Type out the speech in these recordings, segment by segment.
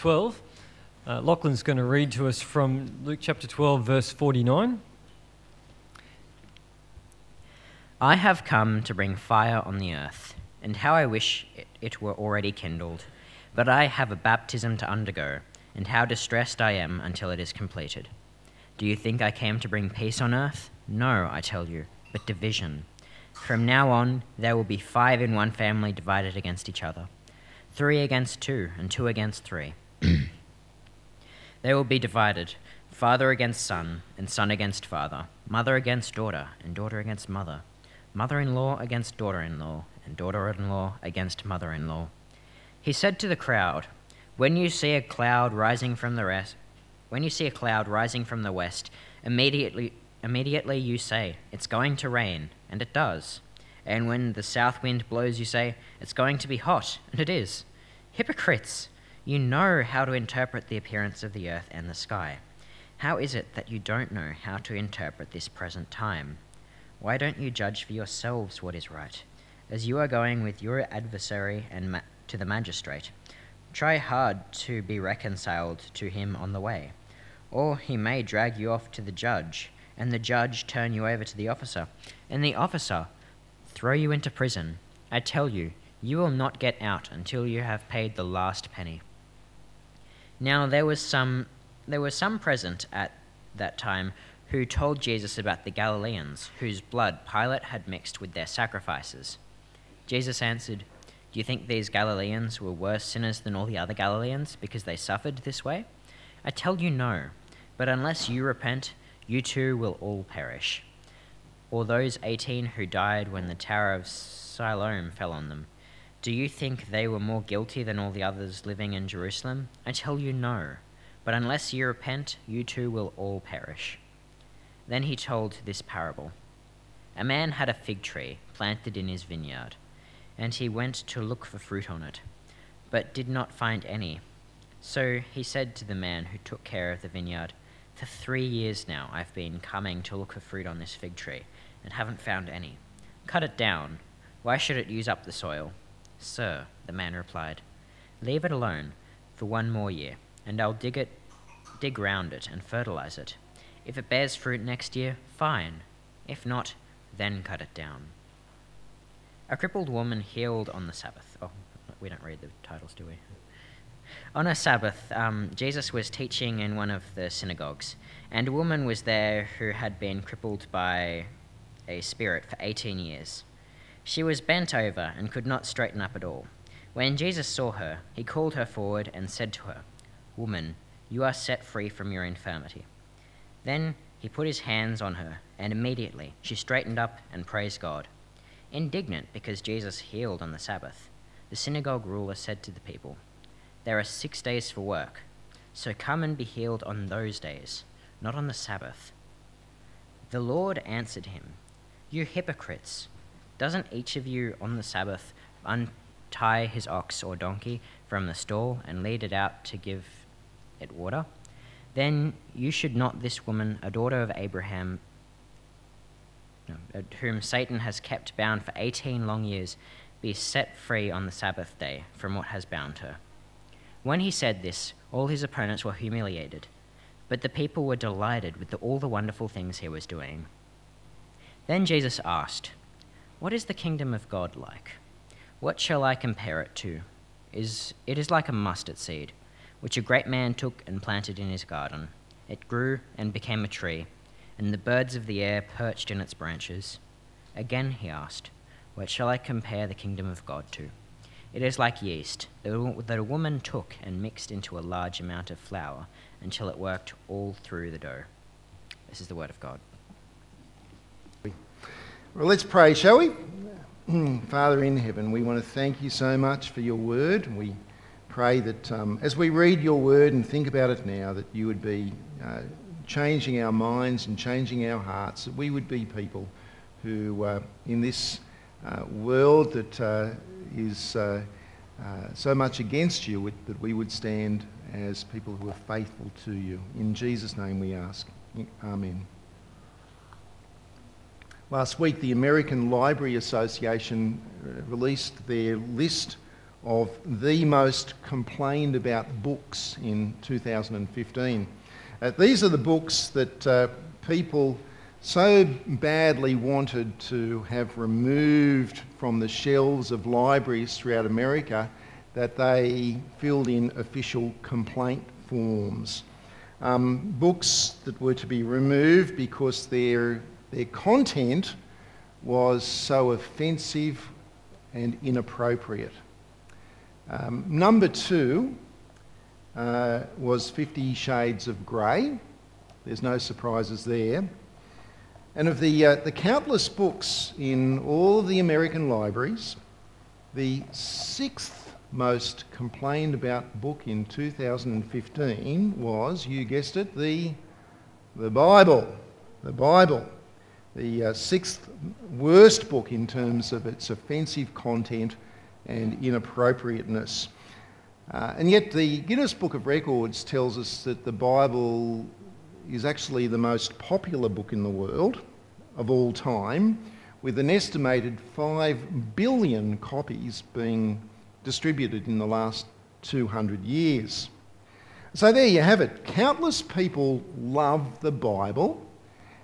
12. Uh, Lachlan's going to read to us from Luke chapter 12, verse 49. I have come to bring fire on the earth, and how I wish it, it were already kindled. But I have a baptism to undergo, and how distressed I am until it is completed. Do you think I came to bring peace on earth? No, I tell you, but division. From now on, there will be five in one family divided against each other, three against two, and two against three. they will be divided father against son, and son against father, mother against daughter, and daughter against mother, mother in law against daughter in law, and daughter in law against mother in law. He said to the crowd, When you see a cloud rising from the rest, when you see a cloud rising from the west, immediately immediately you say, It's going to rain, and it does. And when the south wind blows, you say, It's going to be hot, and it is. Hypocrites! You know how to interpret the appearance of the earth and the sky. How is it that you don't know how to interpret this present time? Why don't you judge for yourselves what is right? As you are going with your adversary and ma- to the magistrate, try hard to be reconciled to him on the way. Or he may drag you off to the judge, and the judge turn you over to the officer, and the officer throw you into prison. I tell you, you will not get out until you have paid the last penny. Now there was some there were some present at that time who told Jesus about the Galileans, whose blood Pilate had mixed with their sacrifices. Jesus answered, Do you think these Galileans were worse sinners than all the other Galileans because they suffered this way? I tell you no, but unless you repent, you too will all perish. Or those eighteen who died when the Tower of Siloam fell on them. Do you think they were more guilty than all the others living in Jerusalem? I tell you no. But unless you repent, you too will all perish. Then he told this parable A man had a fig tree planted in his vineyard, and he went to look for fruit on it, but did not find any. So he said to the man who took care of the vineyard, For three years now I've been coming to look for fruit on this fig tree, and haven't found any. Cut it down. Why should it use up the soil? Sir, the man replied, leave it alone for one more year, and I'll dig it, dig round it, and fertilize it. If it bears fruit next year, fine. If not, then cut it down. A crippled woman healed on the Sabbath. Oh, we don't read the titles, do we? On a Sabbath, um, Jesus was teaching in one of the synagogues, and a woman was there who had been crippled by a spirit for 18 years. She was bent over and could not straighten up at all. When Jesus saw her, he called her forward and said to her, Woman, you are set free from your infirmity. Then he put his hands on her, and immediately she straightened up and praised God. Indignant because Jesus healed on the Sabbath, the synagogue ruler said to the people, There are six days for work, so come and be healed on those days, not on the Sabbath. The Lord answered him, You hypocrites! Doesn't each of you on the Sabbath untie his ox or donkey from the stall and lead it out to give it water? Then you should not this woman, a daughter of Abraham, whom Satan has kept bound for 18 long years, be set free on the Sabbath day from what has bound her. When he said this, all his opponents were humiliated, but the people were delighted with the, all the wonderful things he was doing. Then Jesus asked, what is the kingdom of God like? What shall I compare it to? Is it is like a mustard seed, which a great man took and planted in his garden. It grew and became a tree, and the birds of the air perched in its branches. Again he asked, What shall I compare the kingdom of God to? It is like yeast that a woman took and mixed into a large amount of flour until it worked all through the dough. This is the word of God. Well, let's pray, shall we? Father in heaven, we want to thank you so much for your word. We pray that um, as we read your word and think about it now, that you would be uh, changing our minds and changing our hearts, that we would be people who, uh, in this uh, world that uh, is uh, uh, so much against you, that we would stand as people who are faithful to you. In Jesus' name we ask. Amen. Last week, the American Library Association uh, released their list of the most complained about books in 2015. Uh, these are the books that uh, people so badly wanted to have removed from the shelves of libraries throughout America that they filled in official complaint forms. Um, books that were to be removed because their, their content was so offensive and inappropriate. Um, number two uh, was Fifty Shades of Grey. There's no surprises there. And of the, uh, the countless books in all the American libraries, the sixth most complained about book in 2015 was, you guessed it, the, the Bible. The Bible. The uh, sixth worst book in terms of its offensive content and inappropriateness. Uh, and yet, the Guinness Book of Records tells us that the Bible is actually the most popular book in the world of all time, with an estimated 5 billion copies being distributed in the last 200 years. So there you have it. Countless people love the Bible,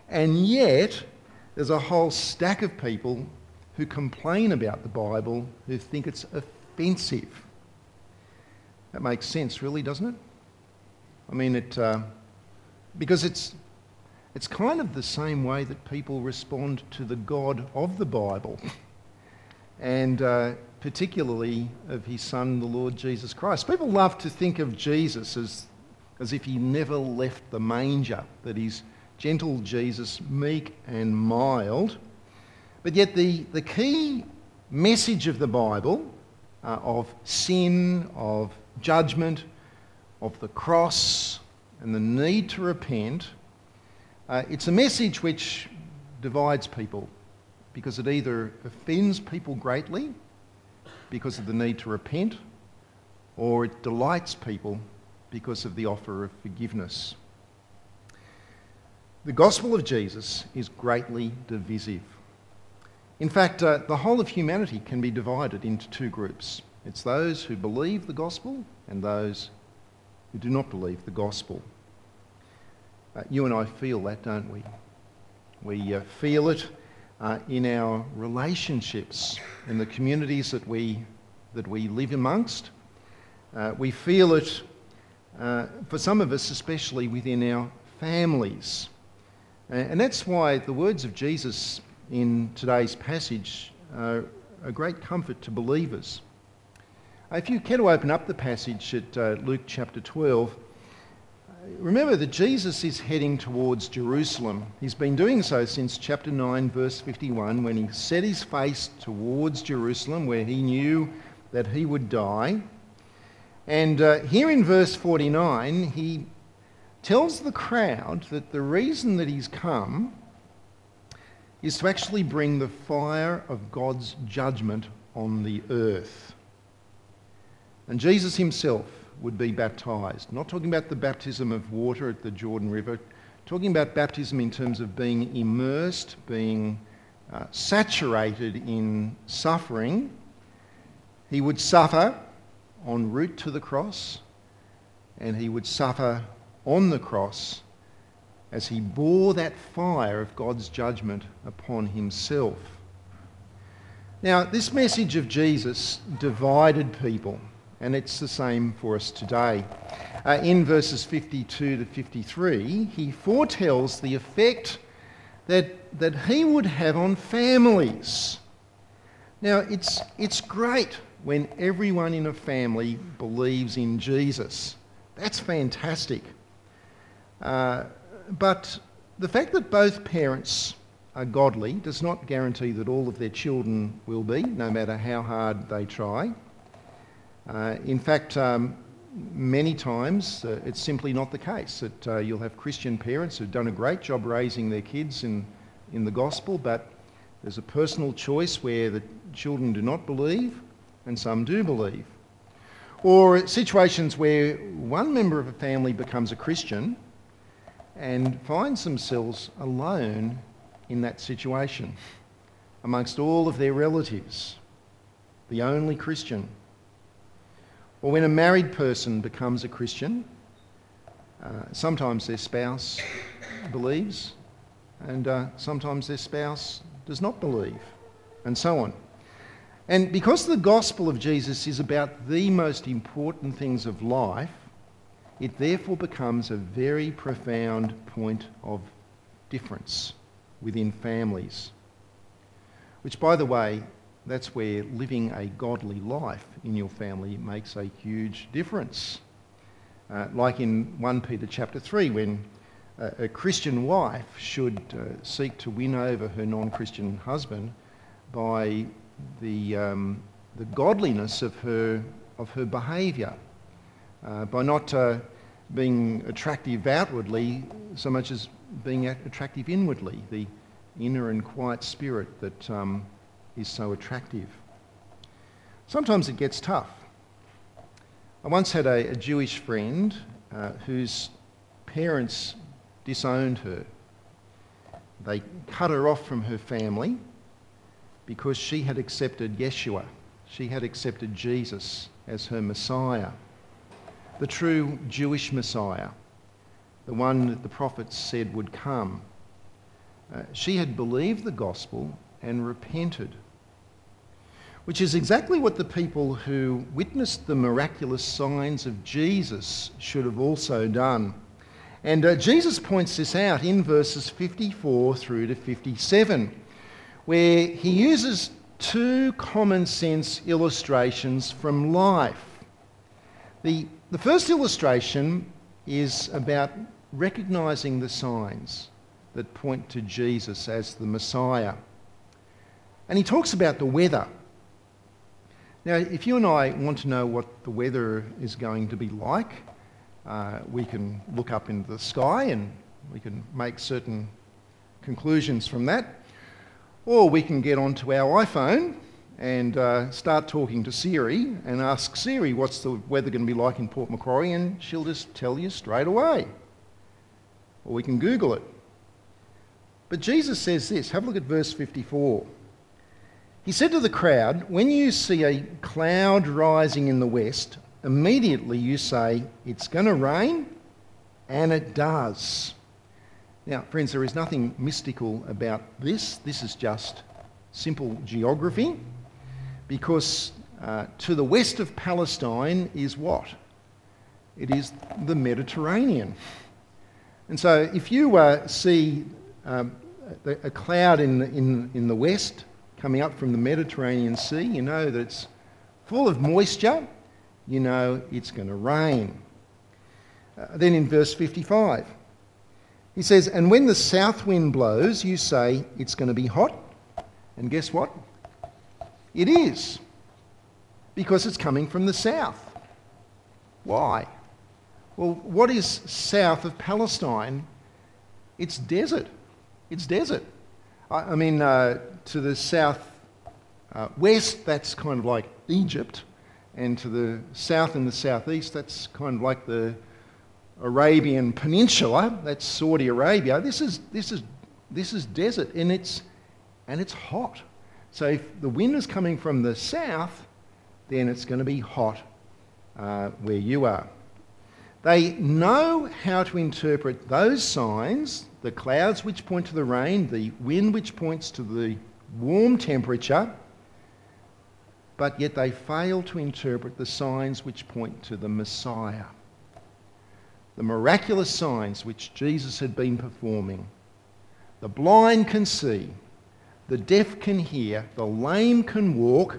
and yet there's a whole stack of people who complain about the Bible who think it's offensive. That makes sense, really, doesn't it? I mean, it, uh, because it's, it's kind of the same way that people respond to the God of the Bible, and uh, particularly of his Son, the Lord Jesus Christ. People love to think of Jesus as, as if he never left the manger, that he's gentle Jesus, meek and mild. But yet, the, the key message of the Bible uh, of sin, of judgment, of the cross, and the need to repent, uh, it's a message which divides people because it either offends people greatly because of the need to repent, or it delights people because of the offer of forgiveness. The gospel of Jesus is greatly divisive. In fact, uh, the whole of humanity can be divided into two groups it's those who believe the gospel and those who do not believe the gospel. Uh, you and I feel that, don't we? We uh, feel it uh, in our relationships, in the communities that we, that we live amongst. Uh, we feel it, uh, for some of us, especially within our families. And that's why the words of Jesus in today's passage are a great comfort to believers. If you care to open up the passage at uh, Luke chapter 12, remember that Jesus is heading towards Jerusalem. He's been doing so since chapter 9, verse 51, when he set his face towards Jerusalem, where he knew that he would die. And uh, here in verse 49, he tells the crowd that the reason that he's come is to actually bring the fire of God's judgment on the earth. And Jesus himself would be baptized. Not talking about the baptism of water at the Jordan River, talking about baptism in terms of being immersed, being uh, saturated in suffering. He would suffer en route to the cross, and he would suffer on the cross as he bore that fire of God's judgment upon himself. Now, this message of Jesus divided people and it's the same for us today. Uh, in verses 52 to 53, he foretells the effect that, that he would have on families. Now, it's, it's great when everyone in a family believes in Jesus. That's fantastic. Uh, but the fact that both parents are godly does not guarantee that all of their children will be, no matter how hard they try. Uh, in fact, um, many times uh, it's simply not the case that uh, you'll have Christian parents who've done a great job raising their kids in, in the gospel, but there's a personal choice where the children do not believe and some do believe. Or situations where one member of a family becomes a Christian and finds themselves alone in that situation amongst all of their relatives, the only Christian Or when a married person becomes a Christian, uh, sometimes their spouse believes, and uh, sometimes their spouse does not believe, and so on. And because the gospel of Jesus is about the most important things of life, it therefore becomes a very profound point of difference within families. Which, by the way, that's where living a godly life in your family makes a huge difference. Uh, like in 1 Peter chapter 3, when uh, a Christian wife should uh, seek to win over her non Christian husband by the, um, the godliness of her, of her behaviour, uh, by not uh, being attractive outwardly so much as being attractive inwardly, the inner and quiet spirit that um, is so attractive. Sometimes it gets tough. I once had a, a Jewish friend uh, whose parents disowned her. They cut her off from her family because she had accepted Yeshua. She had accepted Jesus as her Messiah, the true Jewish Messiah, the one that the prophets said would come. Uh, she had believed the gospel and repented, which is exactly what the people who witnessed the miraculous signs of Jesus should have also done. And uh, Jesus points this out in verses 54 through to 57 where he uses two common sense illustrations from life. The, the first illustration is about recognizing the signs that point to Jesus as the Messiah. And he talks about the weather. Now, if you and I want to know what the weather is going to be like, uh, we can look up into the sky and we can make certain conclusions from that. Or we can get onto our iPhone and uh, start talking to Siri and ask Siri what's the weather going to be like in Port Macquarie, and she'll just tell you straight away. Or we can Google it. But Jesus says this have a look at verse 54. He said to the crowd, When you see a cloud rising in the west, immediately you say, It's going to rain, and it does. Now, friends, there is nothing mystical about this. This is just simple geography because uh, to the west of Palestine is what? It is the Mediterranean. And so if you uh, see um, a, cloud in, in, in the west coming up from the Mediterranean Sea, you know that it's full of moisture, you know it's going to rain. Uh, then in verse 55, he says, And when the south wind blows, you say it's going to be hot. And guess what? It is. Because it's coming from the south. Why? Well, what is south of Palestine? It's desert. It's desert. I, I mean, uh, to the south uh, west, that's kind of like Egypt. And to the south and the southeast, that's kind of like the Arabian Peninsula, that's Saudi Arabia, this is, this is, this is desert and it's, and it's hot. So if the wind is coming from the south, then it's going to be hot uh, where you are. They know how to interpret those signs the clouds which point to the rain, the wind which points to the warm temperature, but yet they fail to interpret the signs which point to the Messiah the miraculous signs which Jesus had been performing. The blind can see, the deaf can hear, the lame can walk.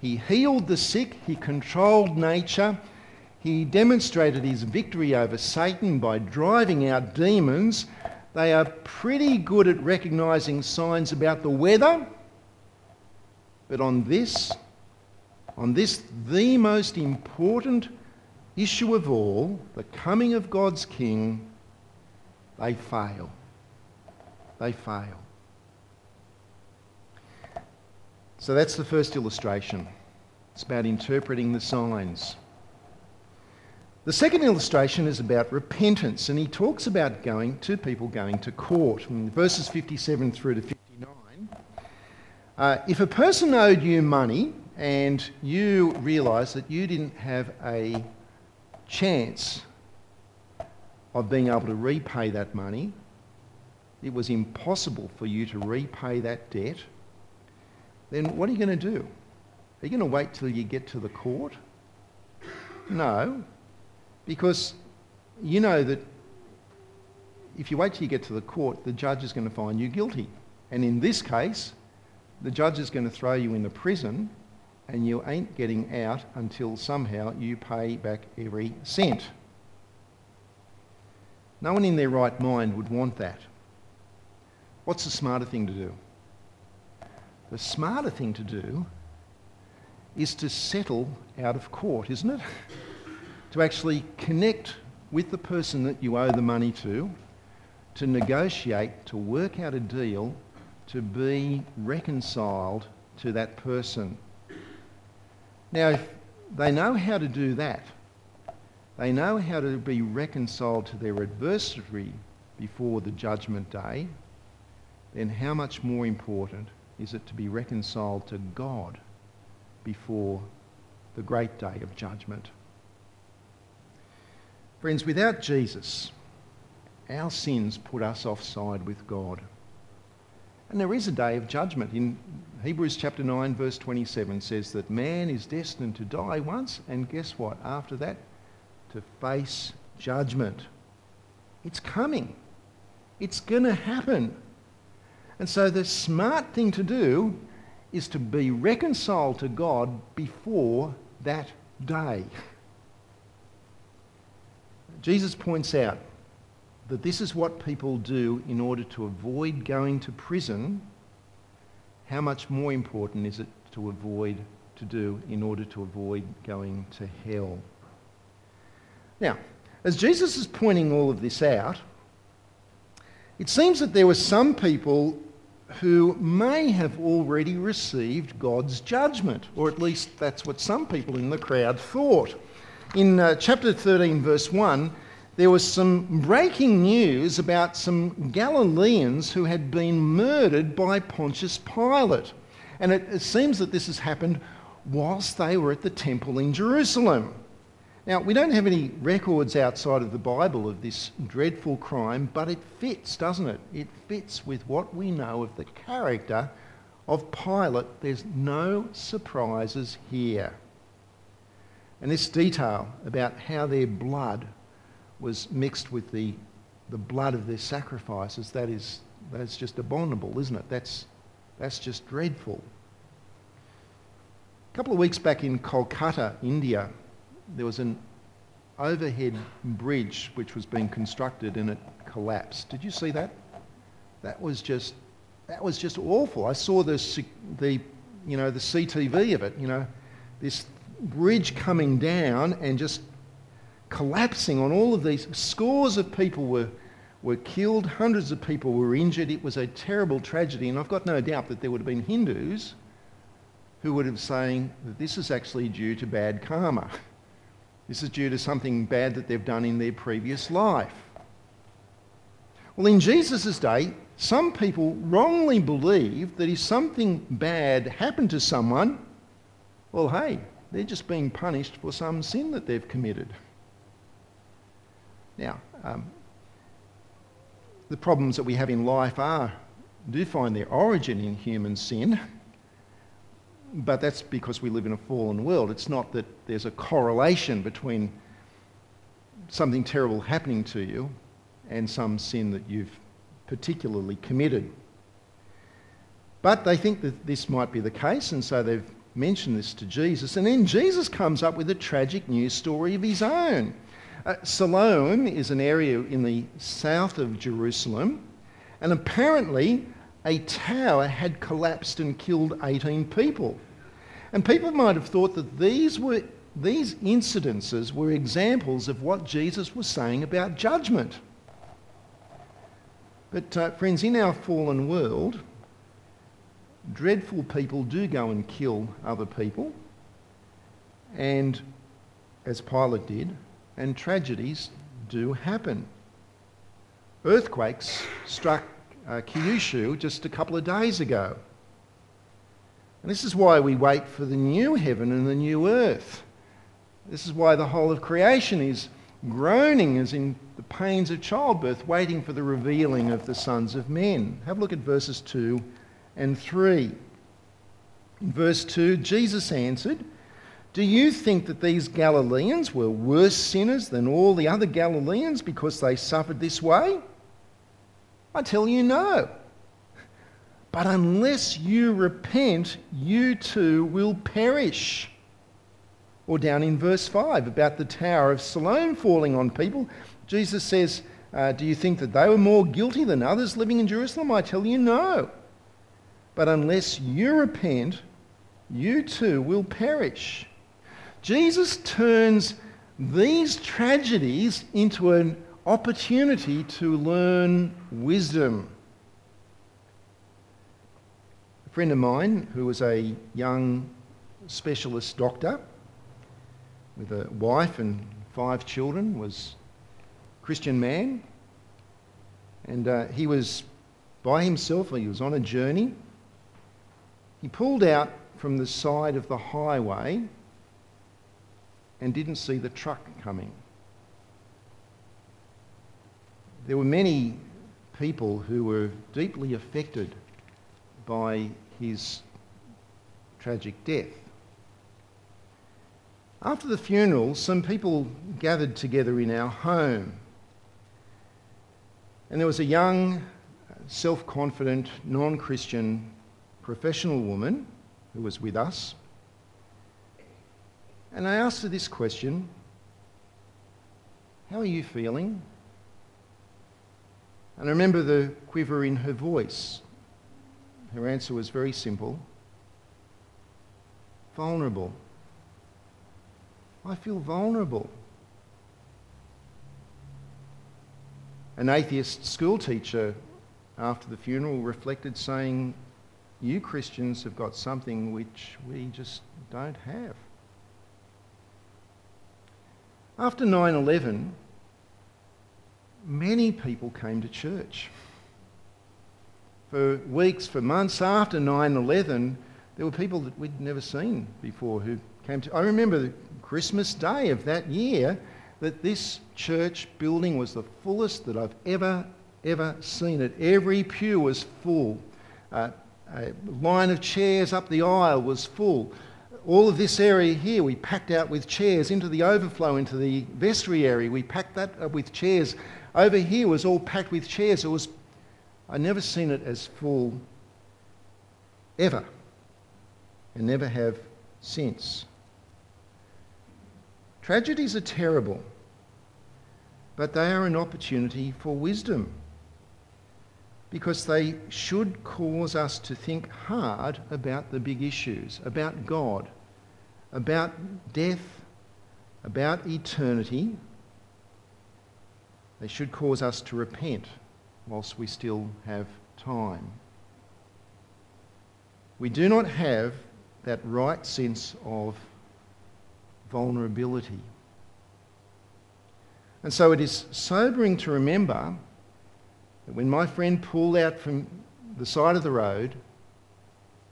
He healed the sick, he controlled nature, he demonstrated his victory over Satan by driving out demons. They are pretty good at recognizing signs about the weather, but on this, on this, the most important issue of all, the coming of God's King, they fail. They fail. So that's the first illustration. It's about interpreting the signs. The second illustration is about repentance, and he talks about going to people going to court. In verses 57 through to 59, uh, if a person owed you money and you realised that you didn't have a chance of being able to repay that money, it was impossible for you to repay that debt, then what are you going to do? Are you going to wait till you get to the court? No, because you know that if you wait till you get to the court, the judge is going to find you guilty. And in this case, the judge is going to throw you in the prison and you ain't getting out until somehow you pay back every cent. No one in their right mind would want that. What's the smarter thing to do? The smarter thing to do is to settle out of court, isn't it? to actually connect with the person that you owe the money to, to negotiate, to work out a deal, to be reconciled to that person. Now, if they know how to do that, they know how to be reconciled to their adversary before the judgment day, then how much more important is it to be reconciled to God before the great day of judgment? Friends, without Jesus, our sins put us offside with God. And there is a day of judgment. In Hebrews chapter 9, verse 27 says that man is destined to die once, and guess what? After that, to face judgment. It's coming. It's going to happen. And so the smart thing to do is to be reconciled to God before that day. Jesus points out that this is what people do in order to avoid going to prison. How much more important is it to avoid to do in order to avoid going to hell? Now, as Jesus is pointing all of this out, it seems that there were some people who may have already received God's judgment, or at least that's what some people in the crowd thought. In uh, chapter 13, verse 1, there was some breaking news about some Galileans who had been murdered by Pontius Pilate. And it, it seems that this has happened whilst they were at the temple in Jerusalem. Now, we don't have any records outside of the Bible of this dreadful crime, but it fits, doesn't it? It fits with what we know of the character of Pilate. There's no surprises here. And this detail about how their blood was mixed with the, the blood of their sacrifices, that is, that's just abominable, isn't it? That's, that's just dreadful. A couple of weeks back in Kolkata, India, there was an overhead bridge which was being constructed and it collapsed. Did you see that? That was just that was just awful. I saw the the you know the CTV of it. You know, this bridge coming down and just collapsing on all of these. Scores of people were were killed. Hundreds of people were injured. It was a terrible tragedy, and I've got no doubt that there would have been Hindus who would have saying that this is actually due to bad karma. This is due to something bad that they've done in their previous life. Well, in Jesus' day, some people wrongly believed that if something bad happened to someone, well, hey, they're just being punished for some sin that they've committed. Now, um, the problems that we have in life are do find their origin in human sin but that's because we live in a fallen world. It's not that there's a correlation between something terrible happening to you and some sin that you've particularly committed. But they think that this might be the case, and so they've mentioned this to Jesus. And then Jesus comes up with a tragic news story of his own. Uh, Siloam is an area in the south of Jerusalem, and apparently a tower had collapsed and killed 18 people. And people might have thought that these were these incidences were examples of what Jesus was saying about judgment. But, uh, friends, in our fallen world, dreadful people do go and kill other people, and as Pilate did, and tragedies do happen. Earthquakes struck uh, Kyushu just a couple of days ago. And this is why we wait for the new heaven and the new earth. This is why the whole of creation is groaning as in the pains of childbirth, waiting for the revealing of the sons of men. Have a look at verses 2 and 3. In verse 2, Jesus answered, Do you think that these Galileans were worse sinners than all the other Galileans because they suffered this way? I tell you, no. But unless you repent, you too will perish. Or down in verse 5 about the Tower of Siloam falling on people, Jesus says, uh, Do you think that they were more guilty than others living in Jerusalem? I tell you, no. But unless you repent, you too will perish. Jesus turns these tragedies into an opportunity to learn wisdom. A friend of mine who was a young specialist doctor with a wife and five children was a Christian man and uh, he was by himself, he was on a journey. He pulled out from the side of the highway and didn't see the truck coming. There were many people who were deeply affected by his tragic death. After the funeral, some people gathered together in our home. And there was a young, self confident, non Christian professional woman who was with us. And I asked her this question How are you feeling? And I remember the quiver in her voice. Her answer was very simple vulnerable. I feel vulnerable. An atheist schoolteacher after the funeral reflected, saying, You Christians have got something which we just don't have. After 9 11, many people came to church. For weeks, for months after 9 11, there were people that we'd never seen before who came to. I remember the Christmas Day of that year that this church building was the fullest that I've ever, ever seen it. Every pew was full. Uh, a line of chairs up the aisle was full. All of this area here we packed out with chairs into the overflow, into the vestry area. We packed that with chairs. Over here was all packed with chairs. It was, I'd never seen it as full ever and never have since. Tragedies are terrible, but they are an opportunity for wisdom because they should cause us to think hard about the big issues, about God, about death, about eternity. They should cause us to repent whilst we still have time. We do not have that right sense of vulnerability. And so it is sobering to remember that when my friend pulled out from the side of the road,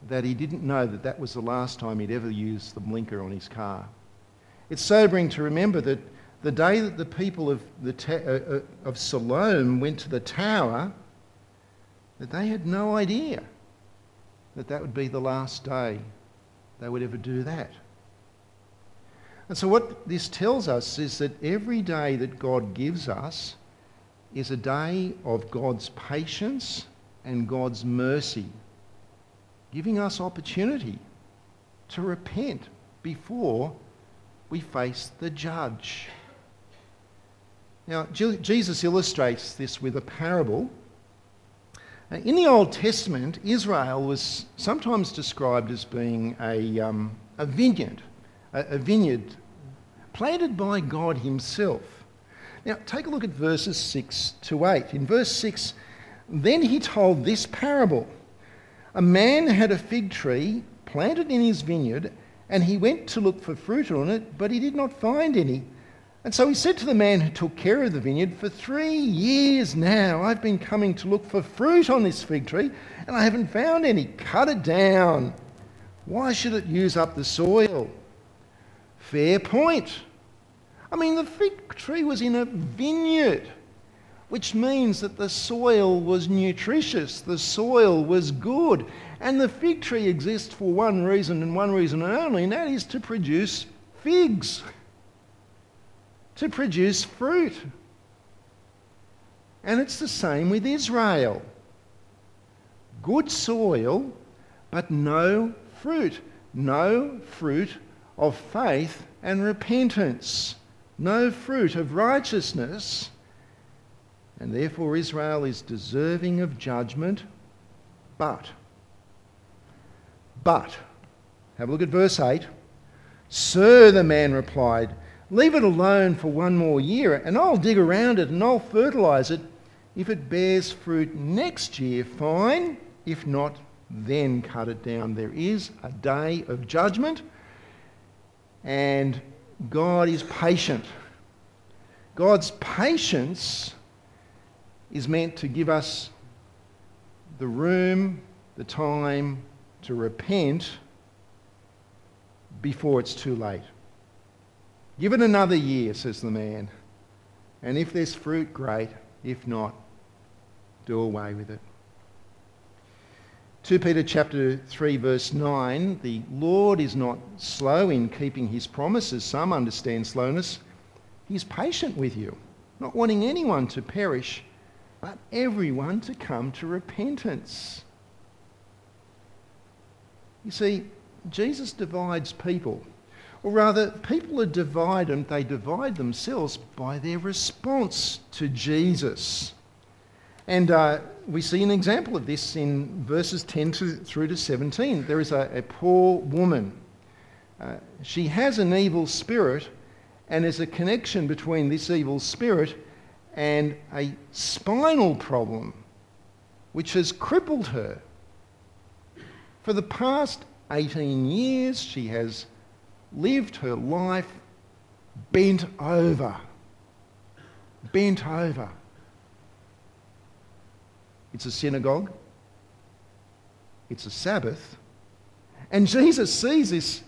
that he didn't know that that was the last time he'd ever used the blinker on his car. It's sobering to remember that the day that the people of, the ta- uh, uh, of Siloam went to the tower, that they had no idea that that would be the last day they would ever do that. And so, what this tells us is that every day that God gives us is a day of God's patience and God's mercy, giving us opportunity to repent before we face the judge. Now, Jesus illustrates this with a parable. In the Old Testament, Israel was sometimes described as being a, um, a vineyard a, vineyard planted by God Himself. Now, take a look at verses 6 to 8. In verse 6, then he told this parable A man had a fig tree planted in his vineyard, and he went to look for fruit on it, but he did not find any. And so he said to the man who took care of the vineyard, For three years now I've been coming to look for fruit on this fig tree, and I haven't found any. Cut it down. Why should it use up the soil? Fair point. I mean, the fig tree was in a vineyard, which means that the soil was nutritious, the soil was good. And the fig tree exists for one reason and one reason only, and that is to produce figs, to produce fruit. And it's the same with Israel. Good soil, but no fruit. No fruit of faith and repentance. No fruit of righteousness. And therefore, Israel is deserving of judgment. But, but, have a look at verse 8. Sir, the man replied, leave it alone for one more year, and I'll dig around it and I'll fertilise it if it bears fruit next year, fine. If not, then cut it down. There is a day of judgment, and God is patient. God's patience is meant to give us the room, the time to repent before it's too late. Give it another year, says the man. And if there's fruit, great. If not, do away with it. 2 Peter chapter 3 verse 9 the Lord is not slow in keeping his promises some understand slowness he's patient with you not wanting anyone to perish but everyone to come to repentance you see Jesus divides people or rather people are divided they divide themselves by their response to Jesus and uh, we see an example of this in verses 10 to, through to 17. There is a, a poor woman. Uh, she has an evil spirit, and there's a connection between this evil spirit and a spinal problem which has crippled her. For the past 18 years, she has lived her life bent over. Bent over. It's a synagogue. It's a Sabbath. And Jesus sees this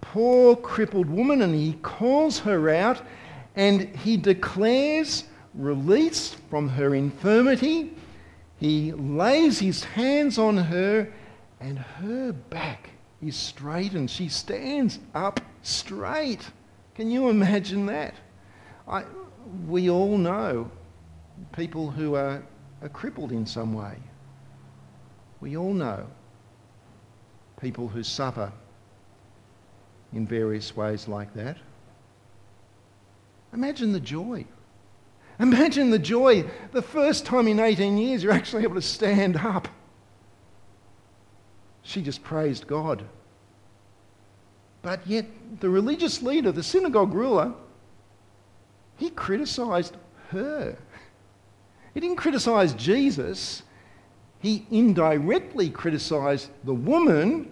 poor crippled woman and he calls her out and he declares release from her infirmity. He lays his hands on her and her back is straight and she stands up straight. Can you imagine that? I, we all know people who are are crippled in some way. We all know people who suffer in various ways like that. Imagine the joy. Imagine the joy the first time in 18 years you're actually able to stand up. She just praised God. But yet, the religious leader, the synagogue ruler, he criticized her. He didn't criticize Jesus, he indirectly criticized the woman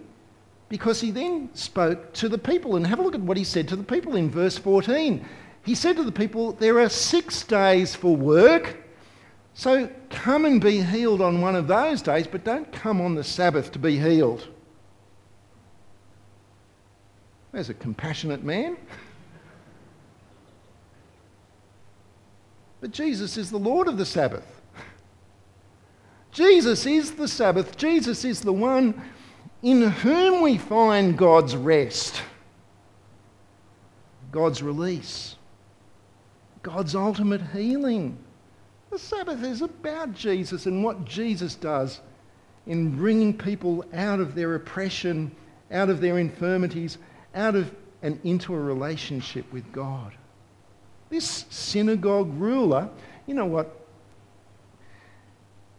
because he then spoke to the people. And have a look at what he said to the people in verse 14. He said to the people, There are six days for work, so come and be healed on one of those days, but don't come on the Sabbath to be healed. There's a compassionate man. But Jesus is the Lord of the Sabbath. Jesus is the Sabbath. Jesus is the one in whom we find God's rest, God's release, God's ultimate healing. The Sabbath is about Jesus and what Jesus does in bringing people out of their oppression, out of their infirmities, out of and into a relationship with God. This synagogue ruler, you know what?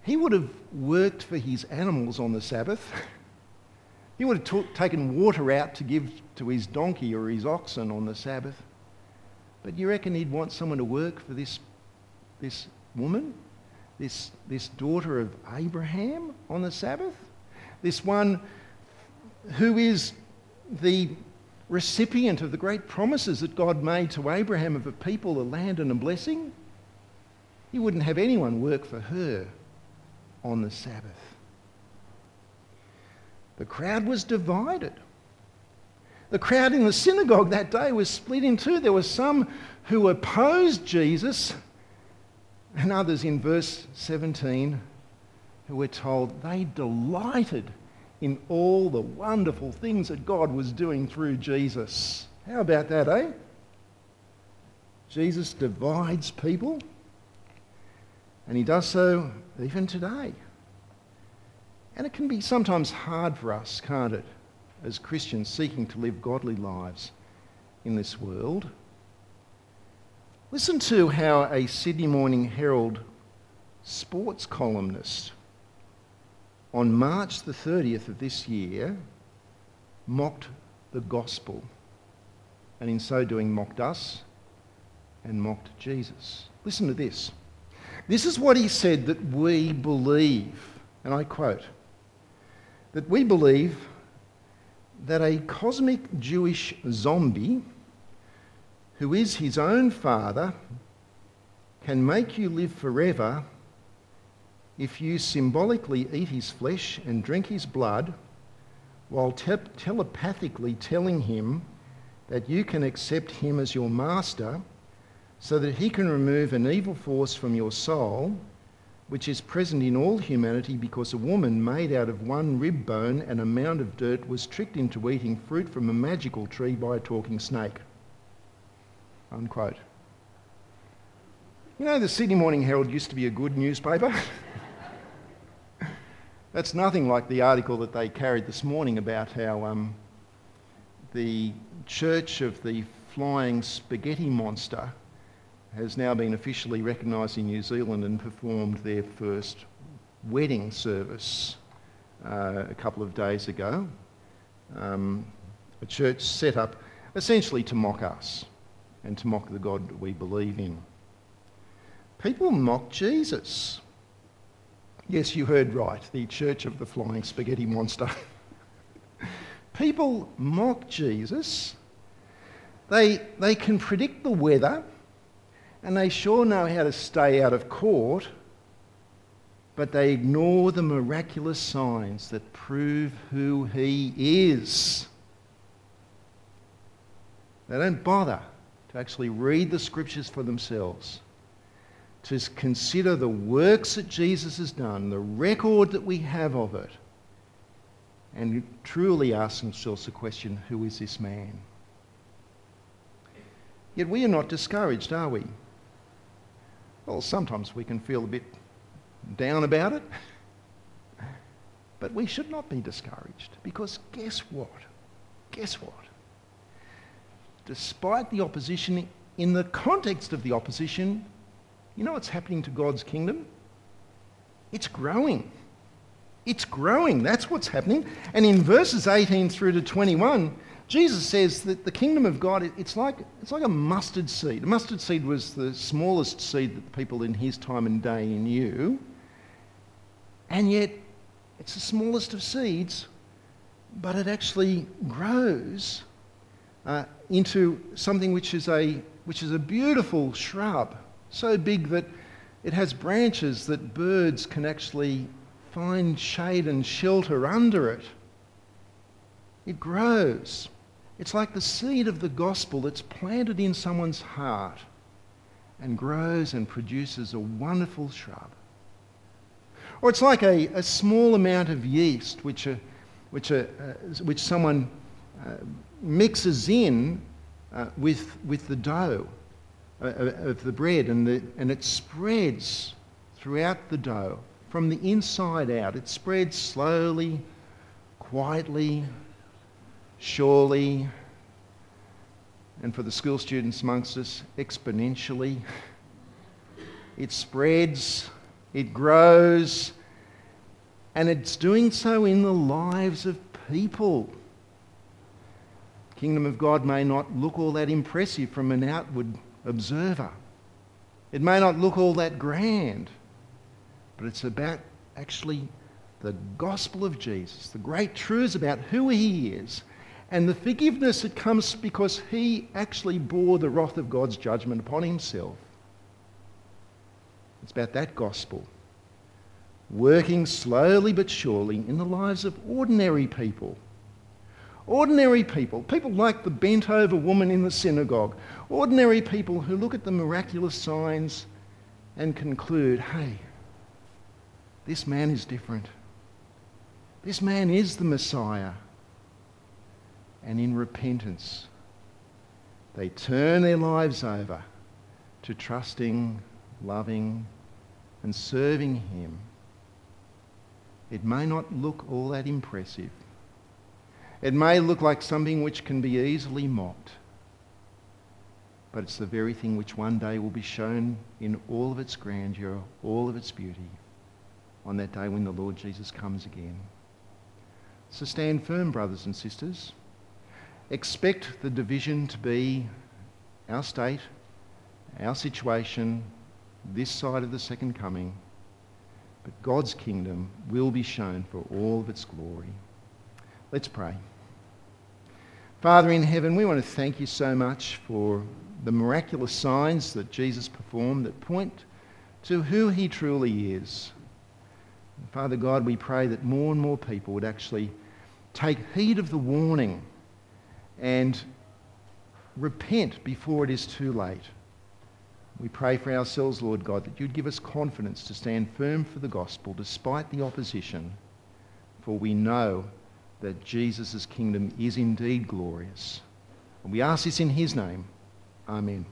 He would have worked for his animals on the Sabbath. he would have t- taken water out to give to his donkey or his oxen on the Sabbath. But you reckon he'd want someone to work for this, this woman, this, this daughter of Abraham on the Sabbath? This one who is the recipient of the great promises that God made to Abraham of a people, a land, and a blessing, he wouldn't have anyone work for her on the Sabbath. The crowd was divided. The crowd in the synagogue that day was split in two. There were some who opposed Jesus, and others in verse 17 who were told they delighted in all the wonderful things that God was doing through Jesus. How about that, eh? Jesus divides people, and he does so even today. And it can be sometimes hard for us, can't it, as Christians seeking to live godly lives in this world. Listen to how a Sydney Morning Herald sports columnist on March the 30th of this year mocked the gospel, and in so doing, mocked us and mocked Jesus. Listen to this. This is what he said that we believe, and I quote, that we believe that a cosmic Jewish zombie who is his own father can make you live forever if you symbolically eat his flesh and drink his blood while te- telepathically telling him that you can accept him as your master so that he can remove an evil force from your soul which is present in all humanity because a woman made out of one rib bone and a mound of dirt was tricked into eating fruit from a magical tree by a talking snake. Unquote. You know, the Sydney Morning Herald used to be a good newspaper. That's nothing like the article that they carried this morning about how um, the Church of the Flying Spaghetti Monster has now been officially recognised in New Zealand and performed their first wedding service uh, a couple of days ago. Um, a church set up essentially to mock us and to mock the God we believe in. People mock Jesus. Yes, you heard right, the Church of the Flying Spaghetti Monster. People mock Jesus. They, they can predict the weather and they sure know how to stay out of court, but they ignore the miraculous signs that prove who he is. They don't bother to actually read the scriptures for themselves, to consider the works that Jesus has done, the record that we have of it, and truly ask themselves the question who is this man? Yet we are not discouraged, are we? Well, sometimes we can feel a bit down about it. But we should not be discouraged because guess what? Guess what? Despite the opposition, in the context of the opposition, you know what's happening to God's kingdom? It's growing. It's growing. That's what's happening. And in verses 18 through to 21, Jesus says that the kingdom of God, it's like, it's like a mustard seed. A mustard seed was the smallest seed that the people in his time and day knew. And yet, it's the smallest of seeds, but it actually grows uh, into something which is, a, which is a beautiful shrub, so big that it has branches that birds can actually find shade and shelter under it. It grows. It's like the seed of the gospel that's planted in someone's heart and grows and produces a wonderful shrub. Or it's like a, a small amount of yeast which, a, which, a, uh, which someone uh, mixes in uh, with, with the dough uh, uh, of the bread and, the, and it spreads throughout the dough from the inside out. It spreads slowly, quietly, surely, and for the school students amongst us, exponentially. It spreads, it grows, and it's doing so in the lives of people. Kingdom of God may not look all that impressive from an outward observer. It may not look all that grand, but it's about actually the gospel of Jesus, the great truths about who he is and the forgiveness that comes because he actually bore the wrath of God's judgment upon himself. It's about that gospel working slowly but surely in the lives of ordinary people. Ordinary people, people like the bent over woman in the synagogue, ordinary people who look at the miraculous signs and conclude, hey, this man is different. This man is the Messiah. And in repentance, they turn their lives over to trusting, loving, and serving Him. It may not look all that impressive. It may look like something which can be easily mocked. But it's the very thing which one day will be shown in all of its grandeur, all of its beauty, on that day when the Lord Jesus comes again. So stand firm, brothers and sisters. Expect the division to be our state, our situation, this side of the second coming. But God's kingdom will be shown for all of its glory. Let's pray. Father in heaven, we want to thank you so much for the miraculous signs that Jesus performed that point to who he truly is. And Father God, we pray that more and more people would actually take heed of the warning and repent before it is too late. We pray for ourselves, Lord God, that you'd give us confidence to stand firm for the gospel despite the opposition, for we know that Jesus' kingdom is indeed glorious. And we ask this in his name. Amen.